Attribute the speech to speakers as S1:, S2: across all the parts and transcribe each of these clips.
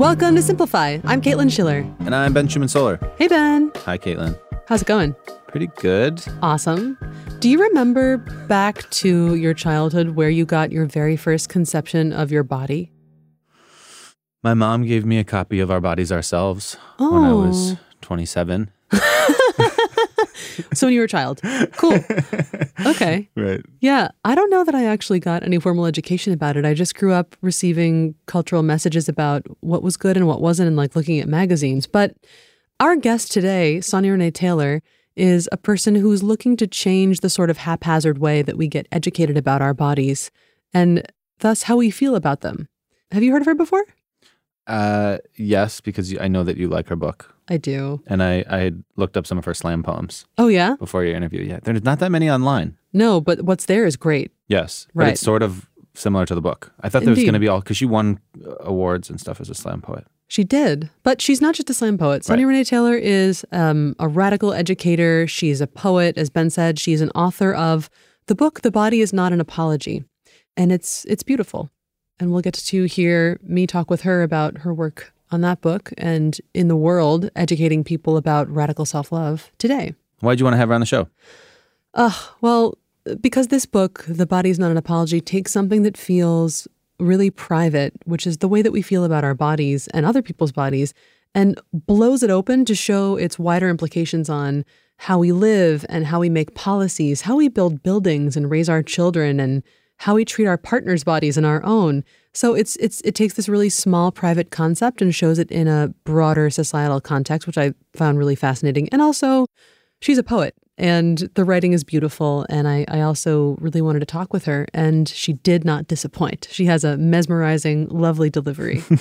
S1: Welcome to Simplify. I'm Caitlin Schiller.
S2: And I'm Ben Schuman Stoler.
S1: Hey, Ben.
S2: Hi, Caitlin.
S1: How's it going?
S2: Pretty good.
S1: Awesome. Do you remember back to your childhood where you got your very first conception of your body?
S2: My mom gave me a copy of Our Bodies Ourselves when I was
S1: Oh.
S2: 27.
S1: So when you were a child. Cool. Okay.
S2: Right.
S1: Yeah. I don't know that I actually got any formal education about it. I just grew up receiving cultural messages about what was good and what wasn't and like looking at magazines. But our guest today, Sonya Renee Taylor, is a person who's looking to change the sort of haphazard way that we get educated about our bodies and thus how we feel about them. Have you heard of her before?
S2: Uh, yes, because I know that you like her book.
S1: I do.
S2: And I, I had looked up some of her slam poems
S1: Oh, yeah?
S2: before your interview. Yeah, there's not that many online.
S1: No, but what's there is great.
S2: Yes. But
S1: Right.
S2: it's sort of similar to the book. I thought there was going to be all, because she won uh, awards and stuff as a slam poet.
S1: She did, but she's not just a slam poet. Sonya Renee Taylor is um, a radical educator. She's a poet, as Ben said. She's an author of the book "The Body Is Not an Apology," and it's it's beautiful. And we'll get to hear me talk with her about her work on that book and in the world educating people about radical self love today.
S2: Why'd you want to have her on the show?
S1: Uh, well, because this book, The Body is Not an Apology, takes something that feels really private, which is the way that we feel about our bodies and other people's bodies, and blows it open to show its wider implications on how we live and how we make policies, how we build buildings and raise our children, and how we treat our partners' bodies and our own. So it's it's it takes this really small private concept and shows it in a broader societal context, which I found really fascinating. And also, she's a poet and the writing is beautiful. And I, I also really wanted to talk with her, and she did not disappoint. She has a mesmerizing, lovely delivery.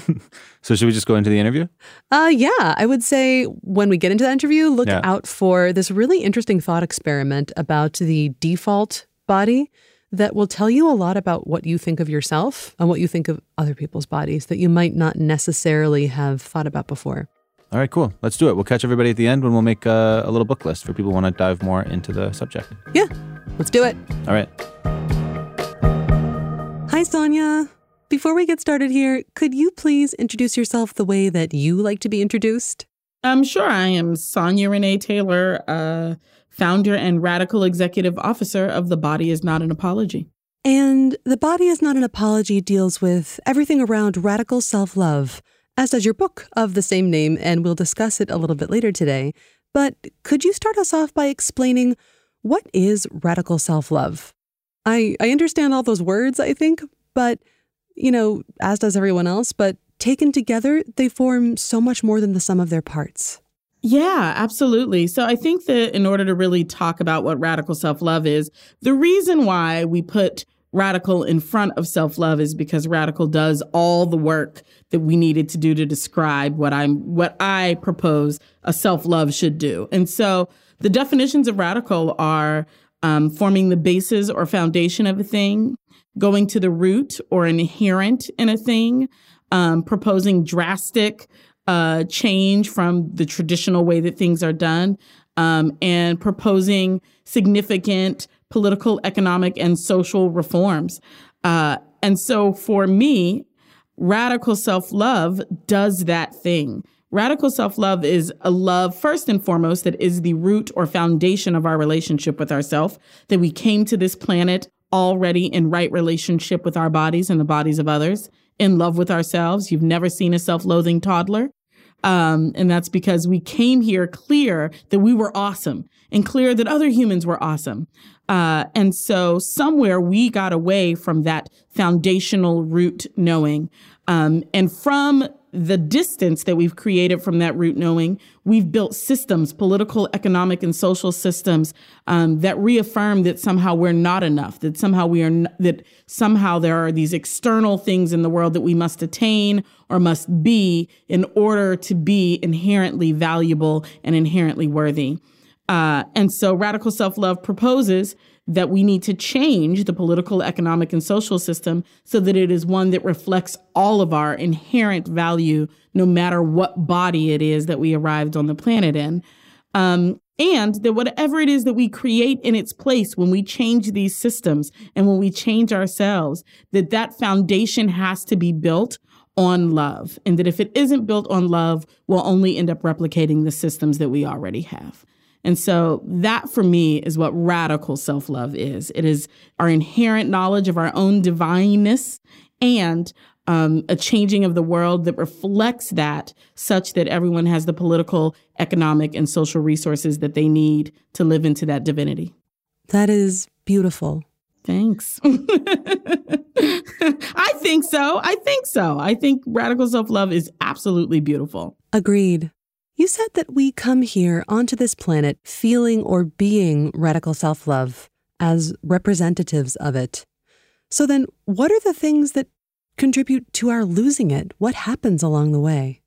S2: So should we just go into the interview?
S1: uh, yeah, I would say when we get into that interview, look
S2: Yeah.
S1: out for this really interesting thought experiment about the default body that will tell you a lot about what you think of yourself and what you think of other people's bodies that you might not necessarily have thought about before.
S2: All right, cool. Let's do it. We'll catch everybody at the end when we'll make uh, a little book list for people who want to dive more into the subject.
S1: Yeah, let's do it.
S2: All right.
S1: Hi, Sonya. Before we get started here, could you please introduce yourself the way that you like to be introduced?
S3: I'm sure I am Sonya Renee Taylor, uh, founder and radical executive officer of The Body Is Not an Apology.
S1: And The Body is Not an Apology deals with everything around radical self love, as does your book of the same name, and we'll discuss it a little bit later today. But could you start us off by explaining what is radical self love? I, I understand all those words, I think, but, you know, as does everyone else, but taken together, they form so much more than the sum of their parts.
S3: Yeah, absolutely. So I think that in order to really talk about what radical self love is, the reason why we put radical in front of self love is because radical does all the work that we needed to do to describe what I'm what I propose a self love should do. And so the definitions of radical are um, forming the basis or foundation of a thing, going to the root or inherent in a thing, um, proposing drastic uh, change from the traditional way that things are done, um, and proposing significant political, economic, and social reforms. Uh, and so for me, radical self love does that thing. Radical self love is a love, first and foremost, that is the root or foundation of our relationship with ourself, that we came to this planet already in right relationship with our bodies and the bodies of others, in love with ourselves. You've never seen a self loathing toddler. Um, and that's because we came here clear that we were awesome and clear that other humans were awesome. Uh, and so somewhere we got away from that foundational root knowing. Um, and from the distance that we've created from that root knowing, we've built systems, political, economic, and social systems um, that reaffirm that somehow we're not enough, that somehow we are, n- that somehow there are these external things in the world that we must attain or must be in order to be inherently valuable and inherently worthy. Uh, and so radical self love proposes that we need to change the political, economic, and social system so that it is one that reflects all of our inherent value, no matter what body it is that we arrived on the planet in. Um, and that whatever it is that we create in its place when we change these systems and when we change ourselves, that that foundation has to be built on love. And that if it isn't built on love, we'll only end up replicating the systems that we already have. And so that for me is what radical self love is. It is our inherent knowledge of our own divineness and um, a changing of the world that reflects that, such that everyone has the political, economic, and social resources that they need to live into that divinity.
S1: That is beautiful.
S3: Thanks. I think so. I think so. I think radical self love is absolutely beautiful.
S1: Agreed. You said that we come here onto this planet feeling or being radical self love as representatives of it. So then, what are the things that contribute to our losing it? What happens along the way?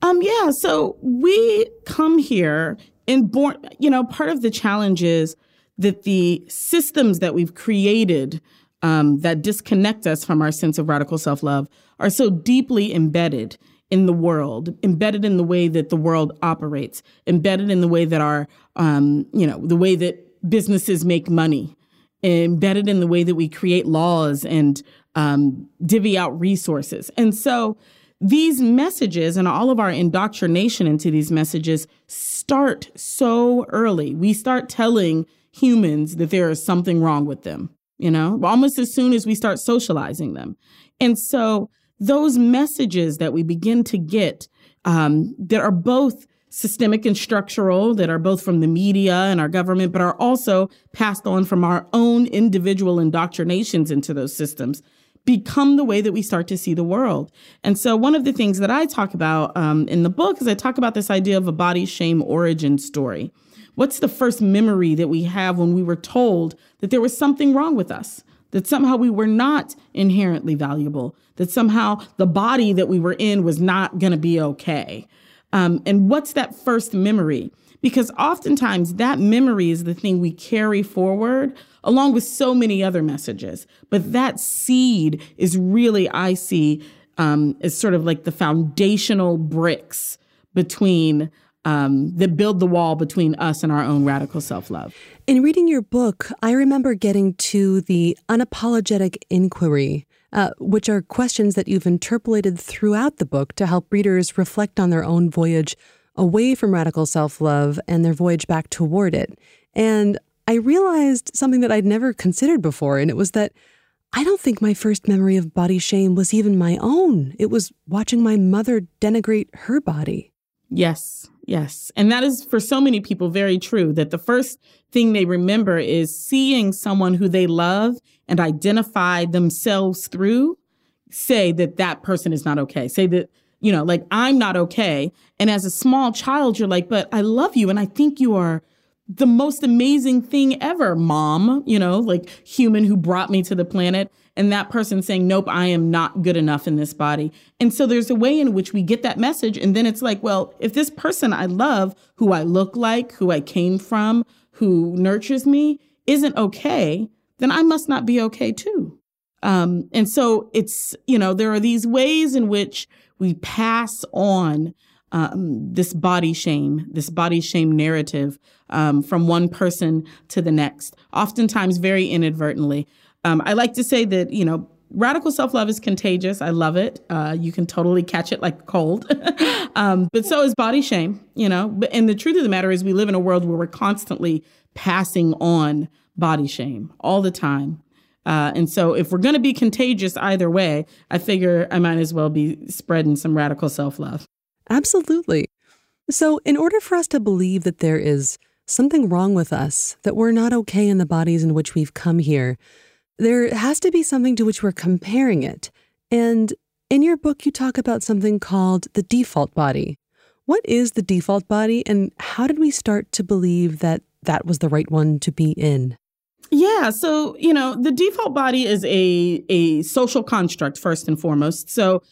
S3: Um, yeah, so we come here and born, you know, part of the challenge is that the systems that we've created um, that disconnect us from our sense of radical self love are so deeply embedded in the world, embedded in the way that the world operates, embedded in the way that our, um, you know, the way that businesses make money, embedded in the way that we create laws and um, divvy out resources. And so these messages and all of our indoctrination into these messages start so early. We start telling humans that there is something wrong with them, you know, almost as soon as we start socializing them. And so those messages that we begin to get um, that are both systemic and structural, that are both from the media and our government, but are also passed on from our own individual indoctrinations into those systems become the way that we start to see the world. And so, one of the things that I talk about um, in the book is I talk about this idea of a body shame origin story. What's the first memory that we have when we were told that there was something wrong with us? That somehow we were not inherently valuable, that somehow the body that we were in was not going to be okay. Um, and what's that first memory? Because oftentimes that memory is the thing we carry forward along with so many other messages. But that seed is really, I see, um, as sort of like the foundational bricks between um, that build the wall between us and our own radical self love.
S1: In reading your book, I remember getting to the unapologetic inquiry, uh, which are questions that you've interpolated throughout the book to help readers reflect on their own voyage away from radical self love and their voyage back toward it. And I realized something that I'd never considered before, and it was that I don't think my first memory of body shame was even my own. It was watching my mother denigrate her body.
S3: Yes, yes. And that is for so many people very true that the first thing they remember is seeing someone who they love and identify themselves through say that that person is not okay. Say that, you know, like I'm not okay. And as a small child, you're like, but I love you and I think you are the most amazing thing ever, mom, you know, like human who brought me to the planet and that person saying, Nope, I am not good enough in this body. And so there's a way in which we get that message. And then it's like, well, if this person I love, who I look like, who I came from, who nurtures me, isn't okay, then I must not be okay too. Um, and so it's, you know, there are these ways in which we pass on um, this body shame, this body shame narrative um, from one person to the next, oftentimes very inadvertently. Um, I like to say that, you know, radical self love is contagious. I love it. Uh, you can totally catch it like cold. um, but so is body shame, you know. But, and the truth of the matter is, we live in a world where we're constantly passing on body shame all the time. Uh, and so, if we're going to be contagious either way, I figure I might as well be spreading some radical self love.
S1: Absolutely. So, in order for us to believe that there is something wrong with us, that we're not okay in the bodies in which we've come here, there has to be something to which we're comparing it. And in your book, you talk about something called the default body. What is the default body, and how did we start to believe that that was the right one to be in?
S3: Yeah, so you know, the default body is a a social construct first and foremost. So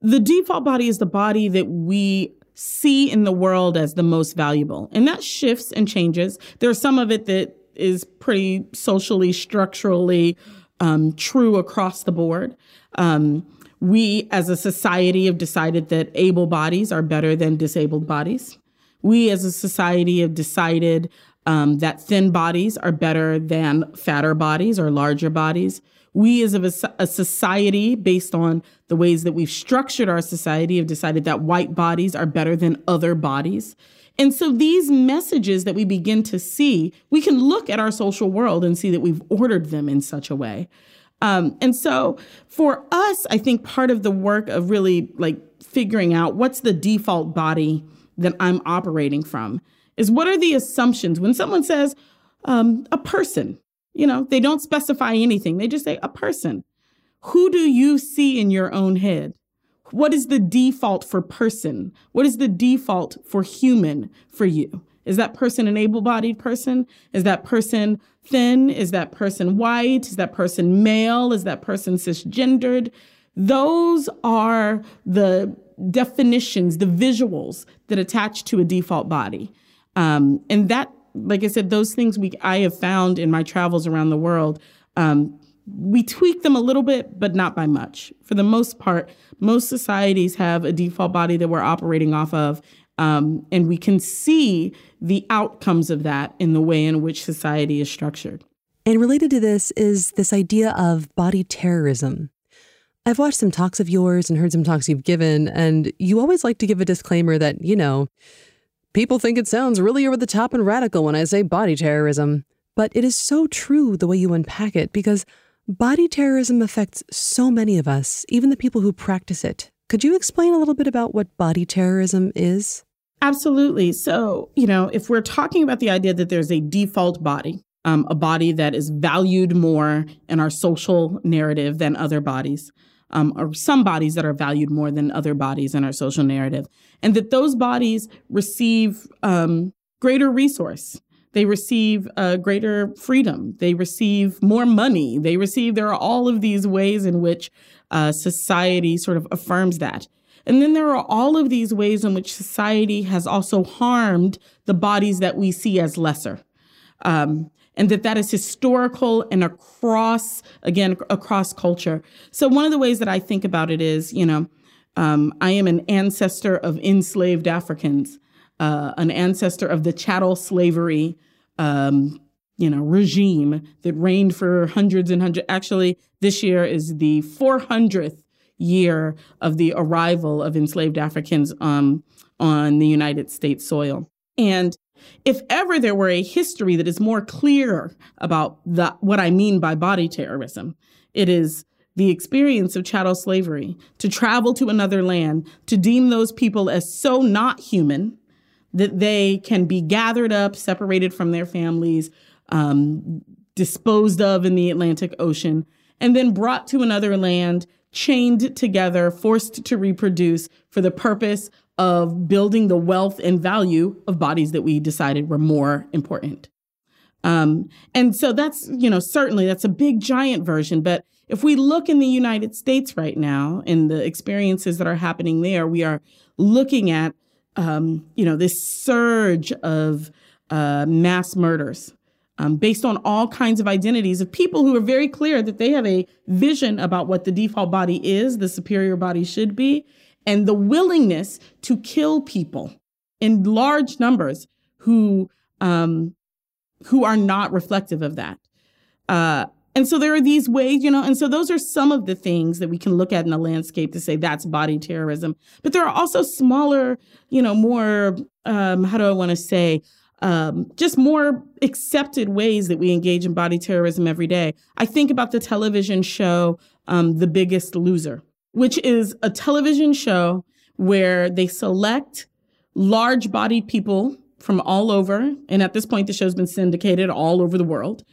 S3: the default body is the body that we see in the world as the most valuable. And that shifts and changes. There's some of it that is pretty socially, structurally um, true across the board. Um, we as a society have decided that able bodies are better than disabled bodies. We as a society have decided um, that thin bodies are better than fatter bodies or larger bodies. We, as a, a, society, based on the ways that we've structured our society, have decided that white bodies are better than other bodies. And so these messages that we begin to see, we can look at our social world and see that we've ordered them in such a way. Um, and so for us, I think part of the work of really like figuring out what's the default body that I'm operating from is what are the assumptions when someone says um, a person, you know, they don't specify anything. They just say a person. Who do you see in your own head? What is the default for person? What is the default for human for you? Is that person an able bodied person? Is that person thin? Is that person white? Is that person male? Is that person cisgendered? Those are the definitions, the visuals that attach to a default body. Um, and that like I said, those things we I have found in my travels around the world. Um, we tweak them a little bit, but not by much. For the most part, most societies have a default body that we're operating off of, um, and we can see the outcomes of that in the way in which society is structured.
S1: And related to this is this idea of body terrorism. I've watched some talks of yours and heard some talks you've given, and you always like to give a disclaimer that, you know, People think it sounds really over the top and radical when I say body terrorism, but it is so true the way you unpack it because body terrorism affects so many of us, even the people who practice it. Could you explain a little bit about what body terrorism is?
S3: Absolutely. So, you know, if we're talking about the idea that there's a default body, um, a body that is valued more in our social narrative than other bodies, um, or some bodies that are valued more than other bodies in our social narrative, and that those bodies receive um, greater resource. They receive uh, greater freedom. They receive more money. They receive, there are all of these ways in which uh, society sort of affirms that. And then there are all of these ways in which society has also harmed the bodies that we see as lesser. Um, and that that is historical and across again across culture so one of the ways that i think about it is you know um, i am an ancestor of enslaved africans uh, an ancestor of the chattel slavery um, you know regime that reigned for hundreds and hundreds actually this year is the 400th year of the arrival of enslaved africans um, on the united states soil. And if ever there were a history that is more clear about the, what I mean by body terrorism, it is the experience of chattel slavery, to travel to another land, to deem those people as so not human that they can be gathered up, separated from their families, um, disposed of in the Atlantic Ocean, and then brought to another land, chained together, forced to reproduce for the purpose of building the wealth and value of bodies that we decided were more important. Um, and so that's, you know, certainly that's a big giant version. But if we look in the United States right now and the experiences that are happening there, we are looking at, um, you know, this surge of uh, mass murders um, based on all kinds of identities of people who are very clear that they have a vision about what the default body is, the superior body should be, and the willingness to kill people in large numbers who um, who are not reflective of that. Uh, and so there are these ways, you know, and so those are some of the things that we can look at in the landscape to say that's body terrorism. But there are also smaller, you know, more, um, how do I want to say, um, just more accepted ways that we engage in body terrorism every day. I think about the television show, um, The Biggest Loser which is a television show where they select large bodied people from all over. And at this point, the show's been syndicated all over the world.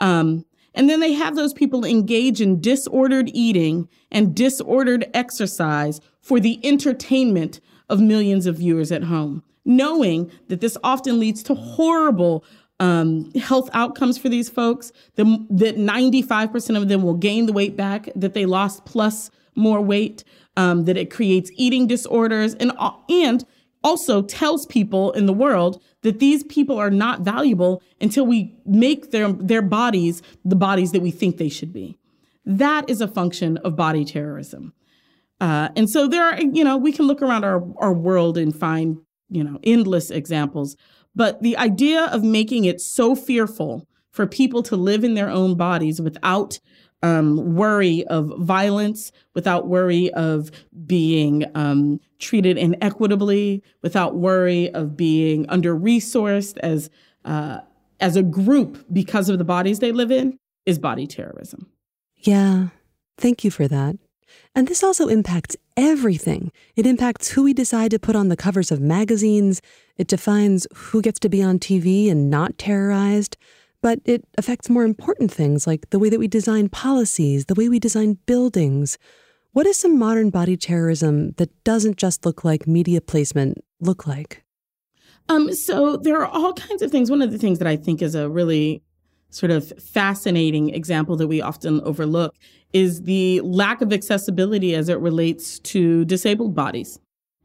S3: Um, and then they have those people engage in disordered eating and disordered exercise for the entertainment of millions of viewers at home, knowing that this often leads to horrible um, health outcomes for these folks, the, that 95% of them will gain the weight back that they lost plus more weight, um, that it creates eating disorders, and and also tells people in the world that these people are not valuable until we make their their bodies the bodies that we think they should be. That is a function of body terrorism. Uh, and so there are, you know, we can look around our, our world and find, you know, endless examples. But the idea of making it so fearful for people to live in their own bodies without um, worry of violence, without worry of being um, treated inequitably, without worry of being under resourced as uh, as a group because of the bodies they live in, is body terrorism.
S1: Yeah, thank you for that. And this also impacts everything. It impacts who we decide to put on the covers of magazines. It defines who gets to be on TV and not terrorized. But it affects more important things like the way that we design policies, the way we design buildings. What does some modern body terrorism that doesn't just look like media placement look like?
S3: Um, so there are all kinds of things. One of the things that I think is a really sort of fascinating example that we often overlook is the lack of accessibility as it relates to disabled bodies.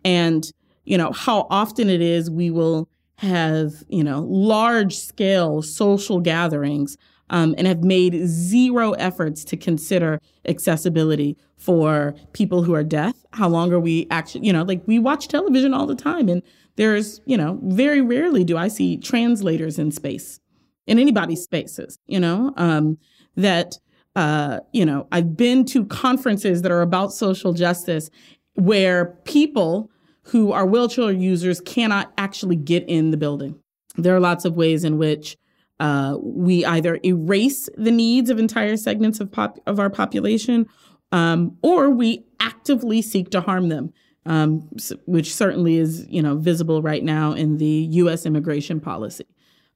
S3: And, you know, how often it is we will have, you know, large scale social gatherings um, and have made zero efforts to consider accessibility for people who are deaf. How long are we actually, you know, like we watch television all the time and there's, you know, very rarely do I see translators in space, in anybody's spaces, you know, um, that, uh, you know, I've been to conferences that are about social justice where people who are wheelchair users cannot actually get in the building. There are lots of ways in which uh, we either erase the needs of entire segments of pop- of our population, um, or we actively seek to harm them, um, which certainly is you know visible right now in the U.S. immigration policy.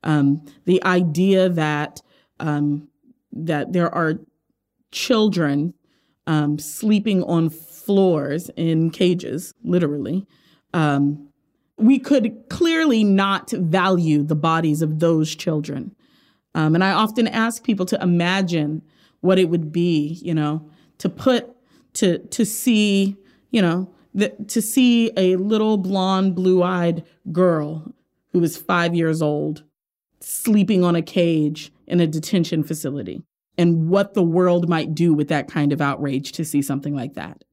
S3: Um, the idea that um, that there are children um, sleeping on floors in cages, literally, um, we could clearly not value the bodies of those children. Um, and I often ask people to imagine what it would be, you know, to put to to see, you know, the, to see a little blonde, blue-eyed girl who is five years old sleeping on a cage in a detention facility, and what the world might do with that kind of outrage to see something like that.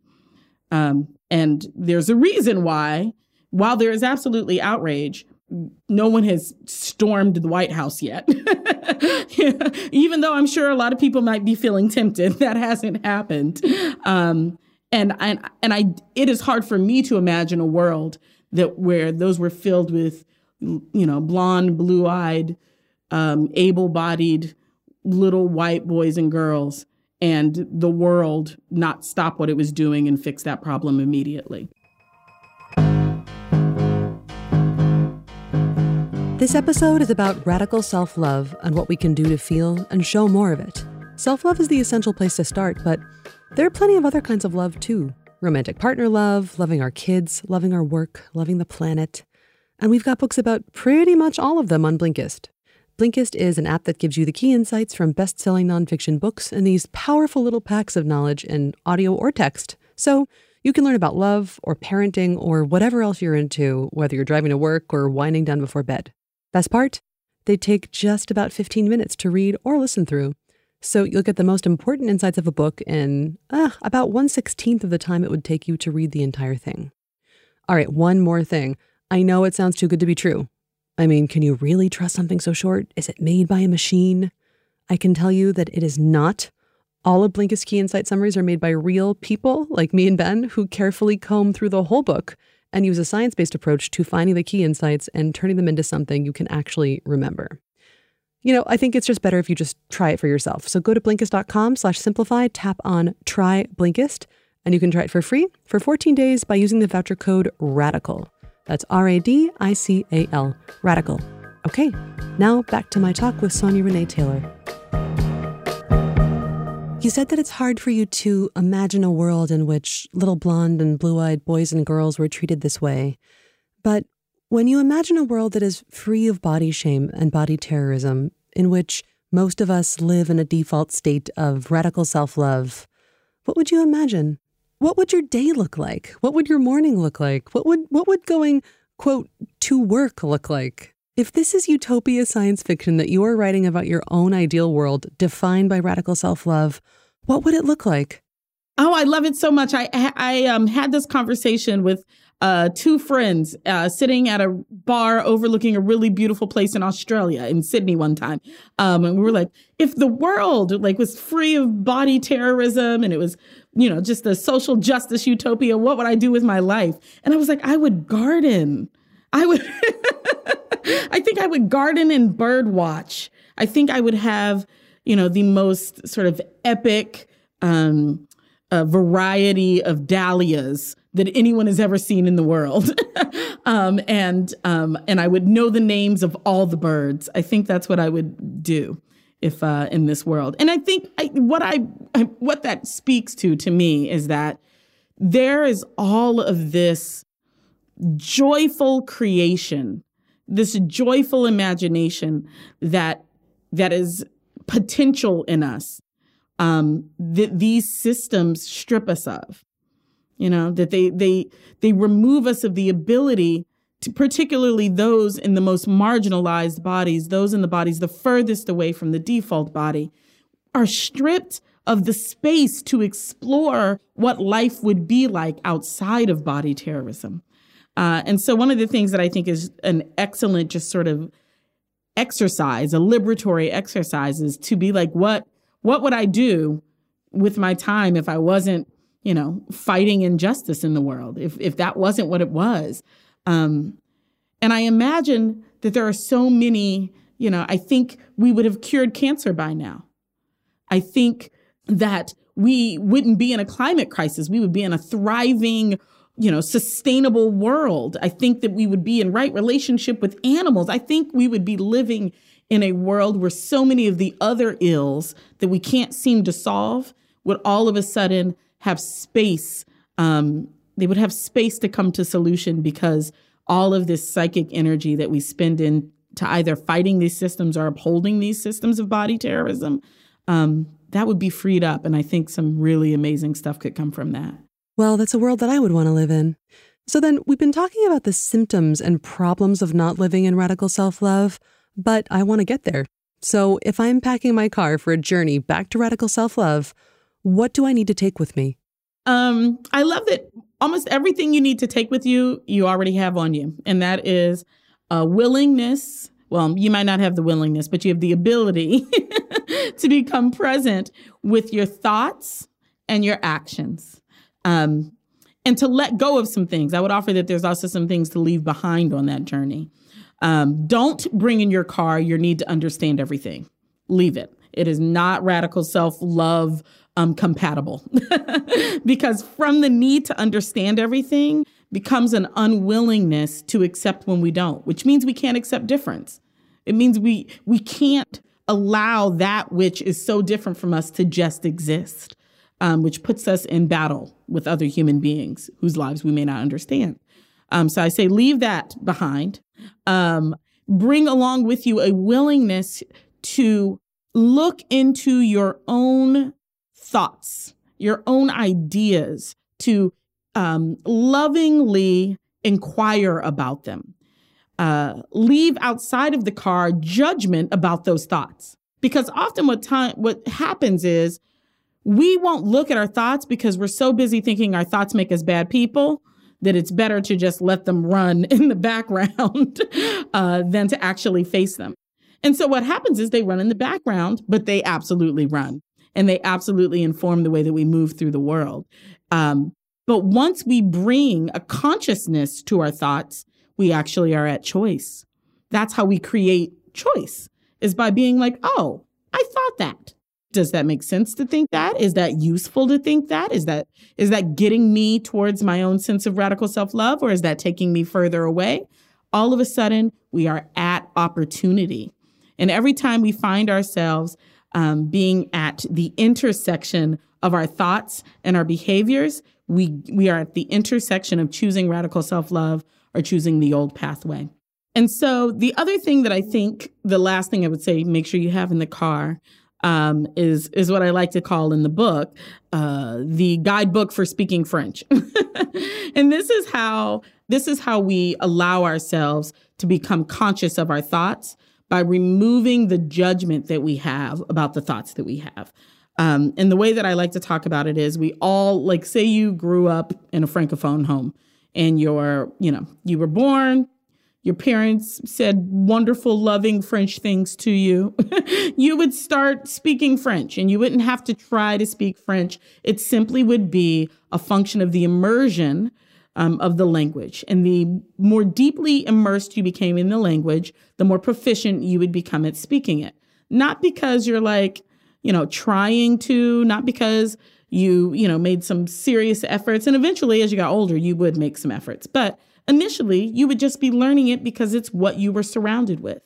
S3: Um, and there's a reason why, while there is absolutely outrage, no one has stormed the White House yet. Even though I'm sure a lot of people might be feeling tempted, that hasn't happened. Um, and and and I, it is hard for me to imagine a world that where those were filled with, you know, blonde, blue-eyed, um, able-bodied little white boys and girls and the world not stop what it was doing and fix that problem immediately.
S1: This episode is about radical self love and what we can do to feel and show more of it. Self love is the essential place to start, but there are plenty of other kinds of love too romantic partner love, loving our kids, loving our work, loving the planet. And we've got books about pretty much all of them on Blinkist. Blinkist is an app that gives you the key insights from best selling nonfiction books and these powerful little packs of knowledge in audio or text. So you can learn about love or parenting or whatever else you're into, whether you're driving to work or winding down before bed. Best part? They take just about 15 minutes to read or listen through. So you'll get the most important insights of a book in uh, about 116th of the time it would take you to read the entire thing. All right, one more thing. I know it sounds too good to be true, I mean, can you really trust something so short? Is it made by a machine? I can tell you that it is not. All of Blinkist Key Insight summaries are made by real people like me and Ben who carefully comb through the whole book and use a science based approach to finding the key insights and turning them into something you can actually remember. You know, I think it's just better if you just try it for yourself. So go to Blinkist.com slash simplify, tap on try Blinkist, and you can try it for free for 14 days by using the voucher code RADICAL. That's R A D I C A L, radical. Okay, now back to my talk with Sonya Renee Taylor. You said that it's hard for you to imagine a world in which little blonde and blue eyed boys and girls were treated this way. But when you imagine a world that is free of body shame and body terrorism, in which most of us live in a default state of radical self love, what would you imagine? What would your day look like? What would your morning look like? What would what would going quote to work look like? If this is utopia science fiction that you are writing about your own ideal world defined by radical self-love, what would it look like?
S3: Oh, I love it so much. I I um, had this conversation with uh, two friends uh, sitting at a bar overlooking a really beautiful place in Australia, in Sydney, one time, um, and we were like, if the world like was free of body terrorism and it was, you know, just a social justice utopia, what would I do with my life? And I was like, I would garden. I would. I think I would garden and bird watch. I think I would have, you know, the most sort of epic um, uh, variety of dahlias that anyone has ever seen in the world. um, and um, and I would know the names of all the birds. I think that's what I would do if uh, in this world. And I think I, what I, I what that speaks to to me is that there is all of this joyful creation, this joyful imagination that that is potential in us um, that these systems strip us of you know that they they they remove us of the ability to particularly those in the most marginalized bodies those in the bodies the furthest away from the default body are stripped of the space to explore what life would be like outside of body terrorism. Uh, and so one of the things that i think is an excellent just sort of exercise a liberatory exercise is to be like what what would i do with my time if i wasn't you know, fighting injustice in the world, if, if that wasn't what it was. Um, and I imagine that there are so many, you know, I think we would have cured cancer by now. I think that we wouldn't be in a climate crisis. We would be in a thriving, you know, sustainable world. I think that we would be in right relationship with animals. I think we would be living in a world where so many of the other ills that we can't seem to solve would all of a sudden have space. Um, they would have space to come to solution because all of this psychic energy that we spend in to either fighting these systems or upholding these systems of body terrorism, um, that would be freed up. And I think some really amazing stuff could come from that.
S1: Well, that's a world that I would want to live in. So then we've been talking about the symptoms and problems of not living in radical self love, but I want to get there. So if I'm packing my car for a journey back to radical self love, what do I need to take with me?
S3: Um, I love that almost everything you need to take with you, you already have on you. And that is a willingness. Well, you might not have the willingness, but you have the ability to become present with your thoughts and your actions. Um, and to let go of some things. I would offer that there's also some things to leave behind on that journey. Um, don't bring in your car your need to understand everything. Leave it. It is not radical self love um, compatible because from the need to understand everything becomes an unwillingness to accept when we don't, which means we can't accept difference. It means we we can't allow that which is so different from us to just exist, um, which puts us in battle with other human beings whose lives we may not understand. Um, so I say leave that behind. Um, bring along with you a willingness to look into your own thoughts, your own ideas, to um, lovingly inquire about them. Uh, leave outside of the car judgment about those thoughts. Because often what time what happens is we won't look at our thoughts because we're so busy thinking our thoughts make us bad people that it's better to just let them run in the background uh, than to actually face them. And so what happens is they run in the background, but they absolutely run and they absolutely inform the way that we move through the world. Um, but once we bring a consciousness to our thoughts, we actually are at choice. That's how we create choice is by being like, oh, I thought that. Does that make sense to think that? Is that useful to think that? Is that is that getting me towards my own sense of radical self-love or is that taking me further away? All of a sudden, we are at opportunity. And every time we find ourselves um, being at the intersection of our thoughts and our behaviors, we, we are at the intersection of choosing radical self love or choosing the old pathway. And so, the other thing that I think, the last thing I would say, make sure you have in the car um, is is what I like to call in the book uh, the guidebook for speaking French. and this is how this is how we allow ourselves to become conscious of our thoughts by removing the judgment that we have about the thoughts that we have. Um, and the way that I like to talk about it is we all, like, say you grew up in a Francophone home and your, you know, you were born, your parents said wonderful, loving French things to you, you would start speaking French and you wouldn't have to try to speak French. It simply would be a function of the immersion um, of the language. And the more deeply immersed you became in the language, the more proficient you would become at speaking it. Not because you're like, you know, trying to, not because you, you know, made some serious efforts. And eventually, as you got older, you would make some efforts. But Initially, you would just be learning it because it's what you were surrounded with.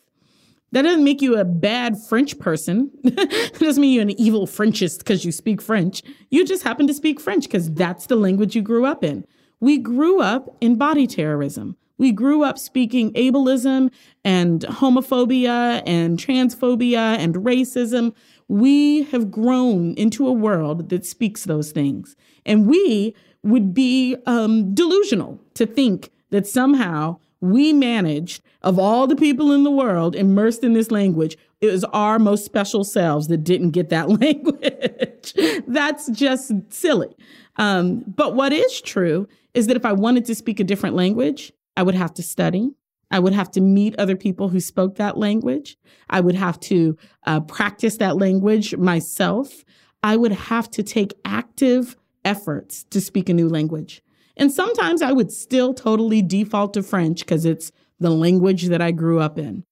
S3: That doesn't make you a bad French person. it doesn't mean you're an evil Frenchist because you speak French. You just happen to speak French because that's the language you grew up in. We grew up in body terrorism. We grew up speaking ableism and homophobia and transphobia and racism. We have grown into a world that speaks those things. And we would be um, delusional to think that somehow we managed, of all the people in the world immersed in this language, it was our most special selves that didn't get that language. That's just silly. Um, but what is true is that if I wanted to speak a different language, I would have to study. I would have to meet other people who spoke that language. I would have to uh, practice that language myself. I would have to take active efforts to speak a new language. And sometimes I would still totally default to French because it's the language that I grew up in.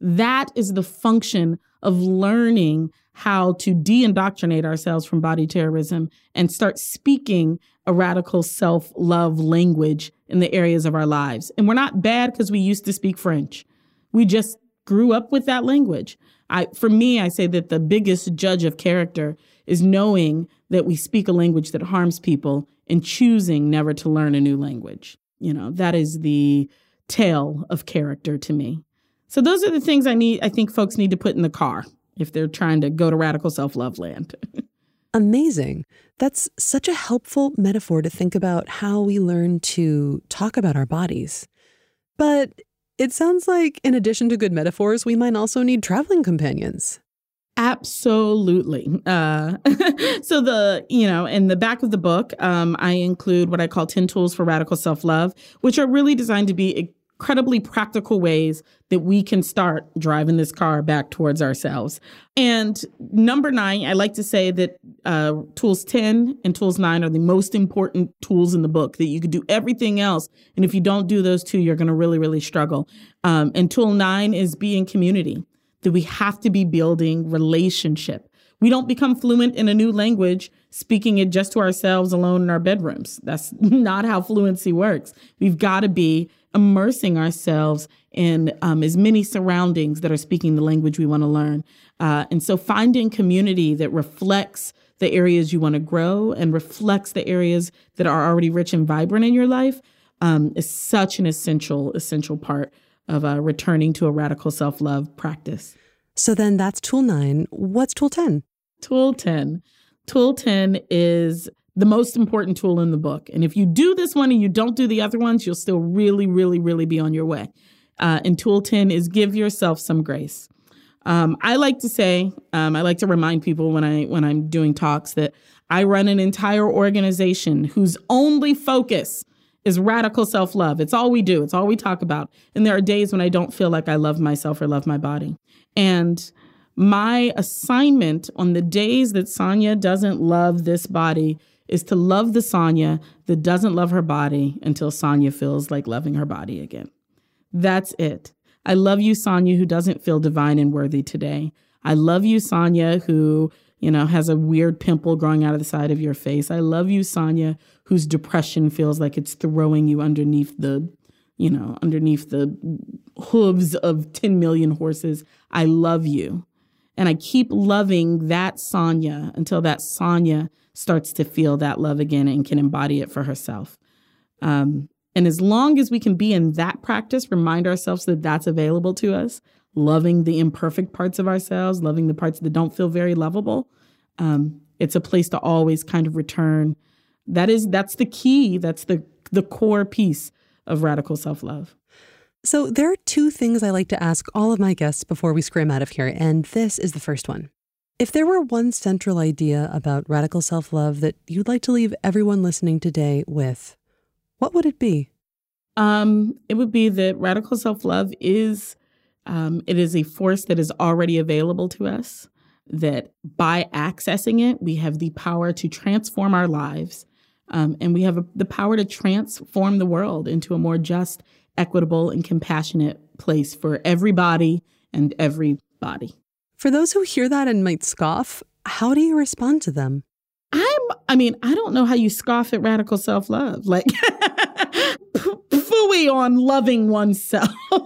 S3: That is the function of learning how to de indoctrinate ourselves from body terrorism and start speaking a radical self love language in the areas of our lives. And we're not bad because we used to speak French. We just grew up with that language. I, for me, I say that the biggest judge of character is knowing that we speak a language that harms people and choosing never to learn a new language. You know, that is the tale of character to me. So those are the things I need I think folks need to put in the car if they're trying to go to radical self-love land.
S1: Amazing. That's such a helpful metaphor to think about how we learn to talk about our bodies. But it sounds like, in addition to good metaphors, we might also need traveling companions.
S3: Absolutely. Uh, so the you know in the back of the book, um, I include what I call ten tools for radical self love, which are really designed to be incredibly practical ways that we can start driving this car back towards ourselves. And number nine, I like to say that uh, tools 10 and tools nine are the most important tools in the book, that you could do everything else. And if you don't do those two, you're going to really, really struggle. Um, and tool nine is be in community that we have to be building relationship. We don't become fluent in a new language speaking it just to ourselves alone in our bedrooms. That's not how fluency works. We've got to be immersing ourselves in um, as many surroundings that are speaking the language we want to learn. Uh, and so finding community that reflects the areas you want to grow and reflects the areas that are already rich and vibrant in your life um, is such an essential, essential part of uh, returning to a radical self love practice.
S1: So then that's tool nine. What's tool 10?
S3: Tool 10. Tool 10 is the most important tool in the book. And if you do this one and you don't do the other ones, you'll still really, really, really be on your way. Uh, and tool 10 is give yourself some grace. Um, I like to say, um, I like to remind people when I when I'm doing talks that I run an entire organization whose only focus is radical self love. It's all we do, it's all we talk about. And there are days when I don't feel like I love myself or love my body. And my assignment on the days that Sonya doesn't love this body is to love the Sonya that doesn't love her body until Sonya feels like loving her body again. That's it. I love you, Sonya, who doesn't feel divine and worthy today. I love you, Sonya, who you know, has a weird pimple growing out of the side of your face. I love you, Sonya, whose depression feels like it's throwing you underneath the, you know, underneath the hooves of 10 million horses. I love you. And I keep loving that Sonya until that Sonya starts to feel that love again and can embody it for herself. Um, and as long as we can be in that practice, remind ourselves that that's available to us, loving the imperfect parts of ourselves, loving the parts that don't feel very lovable. Um, it's a place to always kind of return. That is that's the key. That's the the core piece of radical self love.
S1: So there are two things I like to ask all of my guests before we scram out of here, and this is the first one. If there were one central idea about radical self love that you'd like to leave everyone listening today with, what would it be?
S3: Um, it would be that radical self love is um, it is a force that is already available to us. That by accessing it, we have the power to transform our lives, um, and we have a, the power to transform the world into a more just, equitable, and compassionate place for everybody and everybody.
S1: For those who hear that and might scoff, how do you respond to them?
S3: I'm, I mean, I don't know how you scoff at radical self love. Like, fooey on loving oneself.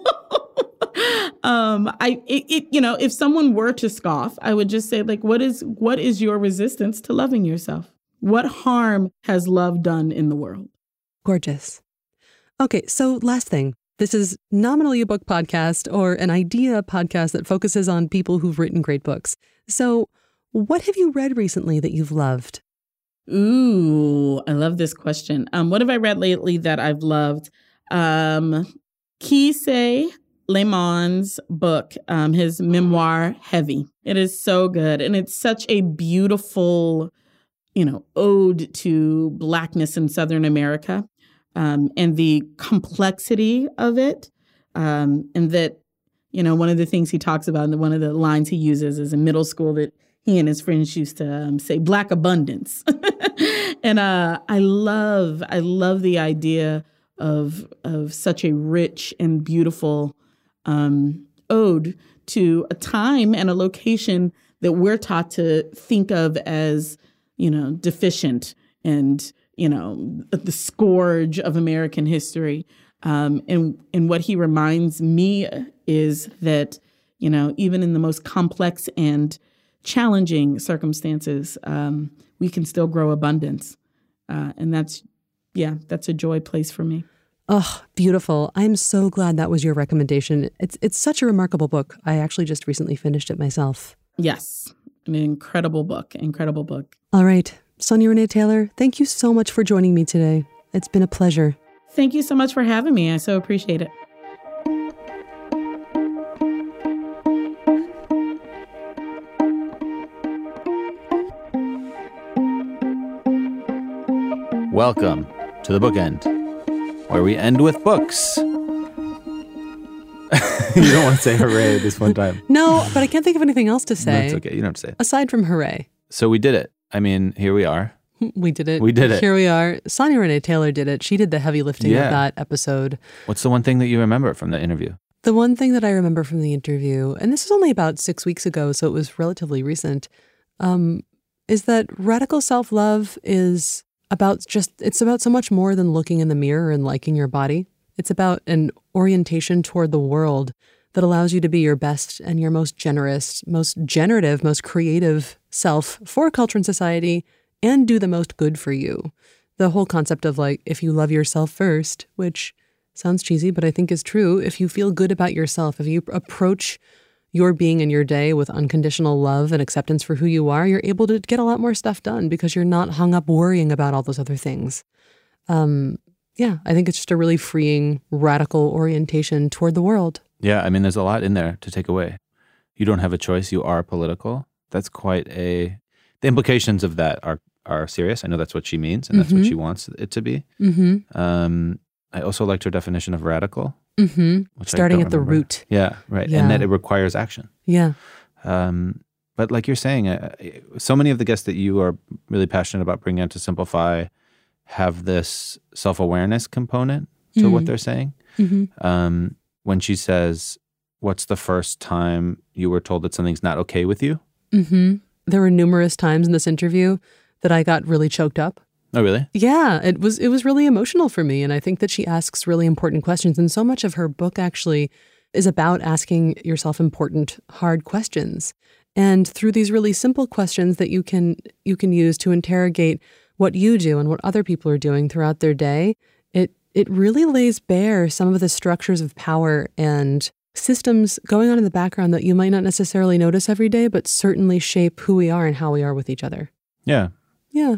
S3: um i it, it, you know if someone were to scoff i would just say like what is what is your resistance to loving yourself? What harm has love done in the world?
S1: Gorgeous. Okay so last thing. This is nominally a book podcast or an idea podcast that focuses on people who've written great books. So what have you read recently that you've loved
S3: ooh i love this question um what have i read lately that i've loved um Kiese Laymon's book, um, his memoir, Heavy. It is so good. And it's such a beautiful, you know, ode to Blackness in Southern America um, and the complexity of it. Um, and that, you know, one of the things he talks about, and one of the lines he uses is in middle school that he and his friends used to um, say black abundance and uh, i love i love the idea of of such a rich and beautiful um, ode to a time and a location that we're taught to think of as, you know, deficient and, you know, the scourge of American history. Um, and, and what he reminds me is that, you know, even in the most complex and challenging circumstances, um, we can still grow abundance. Uh, and that's, yeah, that's a joy place for me.
S1: Oh, beautiful. I'm so glad that was your recommendation. It's it's such a remarkable book. I actually just recently finished it myself.
S3: Yes. An incredible book. Incredible book.
S1: All right. Sonya Renee Taylor, thank you so much for joining me today. It's been a pleasure.
S3: Thank you so much for having me. I so appreciate it.
S2: Welcome to the bookend where we end with books. you don't want to say hooray this one time.
S1: No, but I can't think of anything else to say.
S2: That's okay. You don't have to say it.
S1: Aside from hooray.
S2: So we did it. I mean, here we are.
S1: We did it.
S2: We did it.
S1: Here we are. Sonya Renee Taylor did it. She did the heavy lifting
S2: Yeah.
S1: of that episode.
S2: What's the one thing that you remember from the interview?
S1: The one thing that I remember from the interview, and this is only about six weeks ago, so it was relatively recent, um, is that radical self love is about just, it's about so much more than looking in the mirror and liking your body. It's about an orientation toward the world that allows you to be your best and your most generous, most generative, most creative self for culture and society and do the most good for you. The whole concept of like, if you love yourself first, which sounds cheesy, but I think is true. If you feel good about yourself, if you approach your being in your day with unconditional love and acceptance for who you are, you're able to get a lot more stuff done because you're not hung up worrying about all those other things. Um, yeah, I think it's just a really freeing, radical orientation toward the world.
S2: Yeah, I mean, there's a lot in there to take away. You don't have a choice. You are political. That's quite a. The implications of that are are serious. I know that's what she means, and that's what
S1: Mhm.
S2: she wants it to be.
S1: Mm-hmm.
S2: Um, I also liked her definition of radical.
S1: Mm-hmm. Starting at the
S2: remember.
S1: root.
S2: Yeah, right.
S1: Yeah.
S2: And that it requires action.
S1: Yeah.
S2: Um, but like you're saying, uh, so many of the guests that you are really passionate about bringing on to Simplify have this self awareness component to what
S1: Mhm.
S2: they're saying.
S1: Mm-hmm.
S2: Um, when she says, What's the first time you were told that something's not okay with you?
S1: Mm-hmm. There were numerous times in this interview that I got really choked up.
S2: Oh, really?
S1: Yeah, it was it was really emotional for me and I think that she asks really important questions and so much of her book actually is about asking yourself important hard questions. And through these really simple questions that you can you can use to interrogate what you do and what other people are doing throughout their day, it it really lays bare some of the structures of power and systems going on in the background that you might not necessarily notice every day but certainly shape who we are and how we are with each other.
S2: Yeah.
S1: Yeah.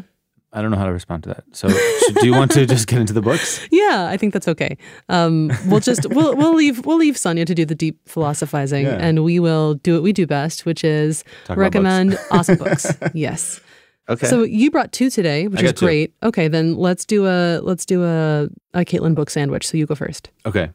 S2: I don't know how to respond to that. So, do you want to just get into the books?
S1: Yeah, I think that's okay. Um, we'll just we'll we'll leave we'll leave Sonya to do the deep philosophizing,
S2: Yeah.
S1: and we will do what we do best, which is
S2: Talk
S1: recommend awesome books. Yes.
S2: Okay.
S1: So you brought two today, which is
S2: got two.
S1: great. Okay, then let's do a let's do a a Caitlin book sandwich. So you go first.
S2: Okay.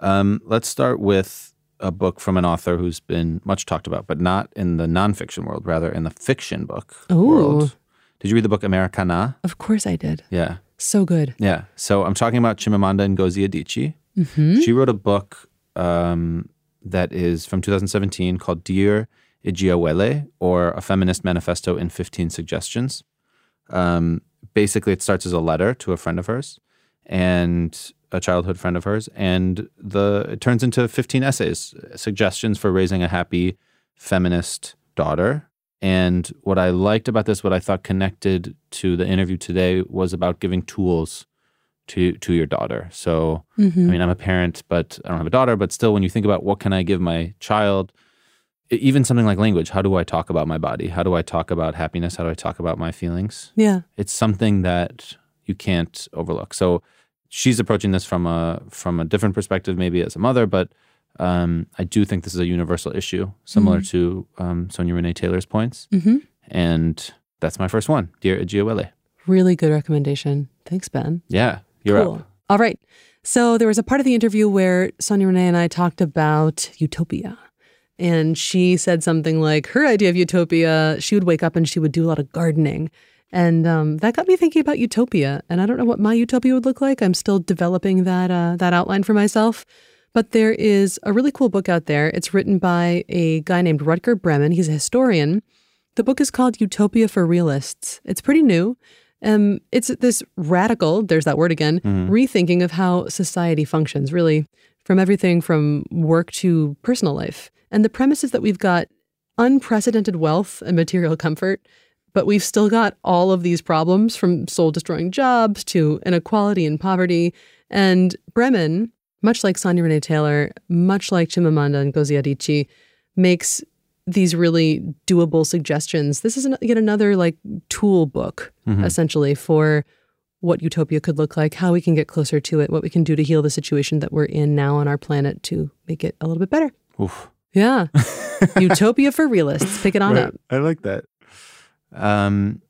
S2: Um, let's start with a book from an author who's been much talked about, but not in the nonfiction world, rather in the fiction book
S1: Ooh.
S2: world. Did you read the book Americana?
S1: Of course I did.
S2: Yeah.
S1: So good.
S2: Yeah. So I'm talking about Chimamanda Ngozi Adichie.
S1: Mm-hmm.
S2: She wrote a book um, that is from 2017 called Dear Ijeawele, or A Feminist Manifesto in 15 Suggestions. Um, basically, it starts as a letter to a friend of hers and a childhood friend of hers, and the it turns into 15 essays, suggestions for raising a happy feminist daughter. And what I liked about this, what I thought connected to the interview today, was about giving tools to to your daughter. So
S1: Mm-hmm.
S2: I mean, I'm a parent, but I don't have a daughter. But still, when you think about what can I give my child, even something like language, how do I talk about my body? How do I talk about happiness? How do I talk about my feelings?
S1: Yeah.
S2: It's something that you can't overlook. So she's approaching this from a from a different perspective, maybe as a mother, but um, I do think this is a universal issue, similar to um, Sonya Renee Taylor's points.
S1: Mm-hmm.
S2: And that's my first one, Dear Ijeawele.
S1: Really good recommendation. Thanks, Ben.
S2: Yeah, you're
S1: cool.
S2: up.
S1: All right. So there was a part of the interview where Sonya Renee and I talked about utopia. And she said something like her idea of utopia, she would wake up and she would do a lot of gardening. And um, that got me thinking about utopia. And I don't know what my utopia would look like. I'm still developing that uh, that outline for myself. But there is a really cool book out there. It's written by a guy named Rutger Bregman. He's a historian. The book is called Utopia for Realists. It's pretty new. Um, it's this radical, there's that word again, rethinking of how society functions, really, from everything from work to personal life. And the premise is that we've got unprecedented wealth and material comfort, but we've still got all of these problems from soul destroying jobs to inequality and poverty. And Bregman, much like Sonya Renee Taylor, much like Chimamanda Ngozi Adichie, makes these really doable suggestions. This is an, yet another like tool book, essentially, for what utopia could look like, how we can get closer to it, what we can do to heal the situation that we're in now on our planet to make it a little bit better.
S2: Oof.
S1: Yeah. utopia for realists. Pick it on up.
S2: I like that. Um,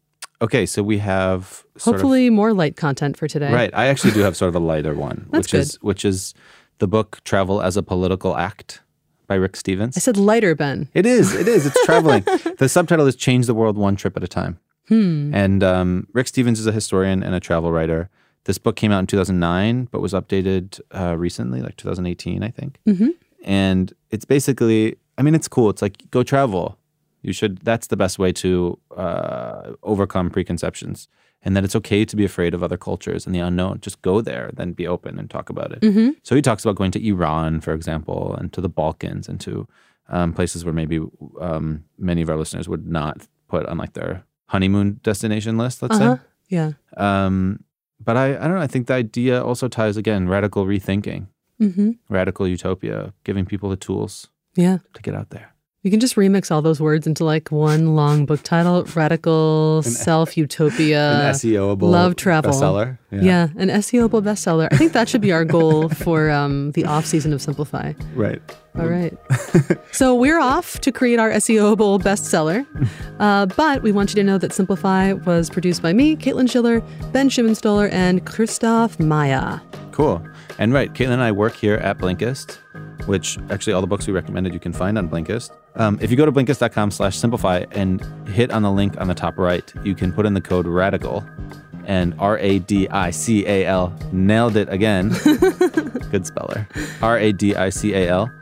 S2: okay, so we have sort
S1: Hopefully, more light content for today.
S2: right. I actually do have sort of a lighter one, which is which is the book "Travel as a Political Act" by Rick Steves.
S1: I said lighter, Ben.
S2: It is. It is. It's traveling. the subtitle is "Change the World One Trip at a Time."
S1: Hmm.
S2: And um, Rick Steves is a historian and a travel writer. This book came out in 2009, but was updated uh, recently, like 2018, I think.
S1: Mm-hmm.
S2: And it's basically, I mean, it's cool. It's like go travel. You should. That's the best way to uh, overcome preconceptions, and that it's okay to be afraid of other cultures and the unknown. Just go there, then be open and talk about it.
S1: Mm-hmm.
S2: So he talks about going to Iran, for example, and to the Balkans, and to um, places where maybe um, many of our listeners would not put on like their honeymoon destination list. Let's
S1: Uh-huh.
S2: say.
S1: Yeah.
S2: Um, but I, I don't know. I think the idea also ties again radical rethinking,
S1: Mm-hmm.
S2: radical utopia, giving people the tools
S1: Yeah.
S2: to get out there.
S1: You can just remix all those words into like one long book title Radical Self Utopia.
S2: SEOable
S1: love travel.
S2: bestseller.
S1: Yeah. an SEOable bestseller. I think that should be our goal for um, the off season of Simplify.
S2: right.
S1: All right. so we're off to create our SEOable bestseller. Uh, but we want you to know that Simplify was produced by me, Caitlin Schiller, Ben Schuman Stoler, and Christoph Maya.
S2: Cool. And right, Caitlin and I work here at Blinkist, which actually all the books we recommended you can find on Blinkist. Um, if you go to blinkist.com slash simplify and hit on the link on the top right, you can put in the code RADICAL and R A D I C A L. Nailed it again. Good speller. R A D I C A L.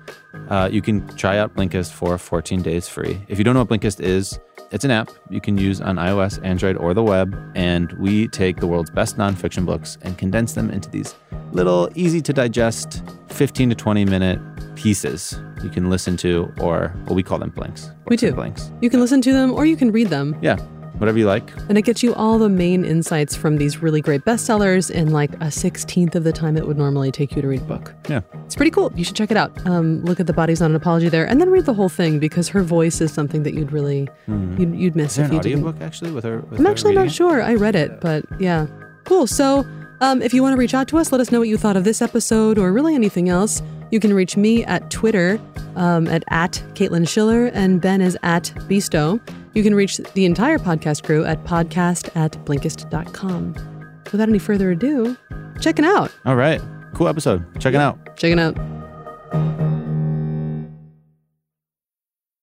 S2: Uh, you can try out Blinkist for 14 days free. If you don't know what Blinkist is, it's an app you can use on iOS, Android, or the web. And we take the world's best nonfiction books and condense them into these little, easy to digest, 15 to 20 minute pieces you can listen to, or well, we call them blinks.
S1: We do.
S2: Blinks.
S1: You can listen to them or you can read them.
S2: Yeah, whatever you like.
S1: And it gets you all the main insights from these really great bestsellers in like a 16th of the time it would normally take you to read a book.
S2: Yeah.
S1: It's pretty cool. You should check it out. Um, look at the body's not an apology there, and then read the whole thing because her voice is something that you'd really you'd, you'd miss if
S2: an
S1: you didn't.
S2: audiobook actually with her? With
S1: I'm
S2: her
S1: actually not
S2: it?
S1: sure. I read it, but yeah, cool. So. Um, if you want to reach out to us, let us know what you thought of this episode or really anything else. You can reach me at Twitter um, at, at Caitlin Schiller and Ben is at Beasto. You can reach the entire podcast crew at podcast at blinkist.com. Without any further ado, check it out.
S2: All right. Cool episode. Check it out.
S1: Check it out.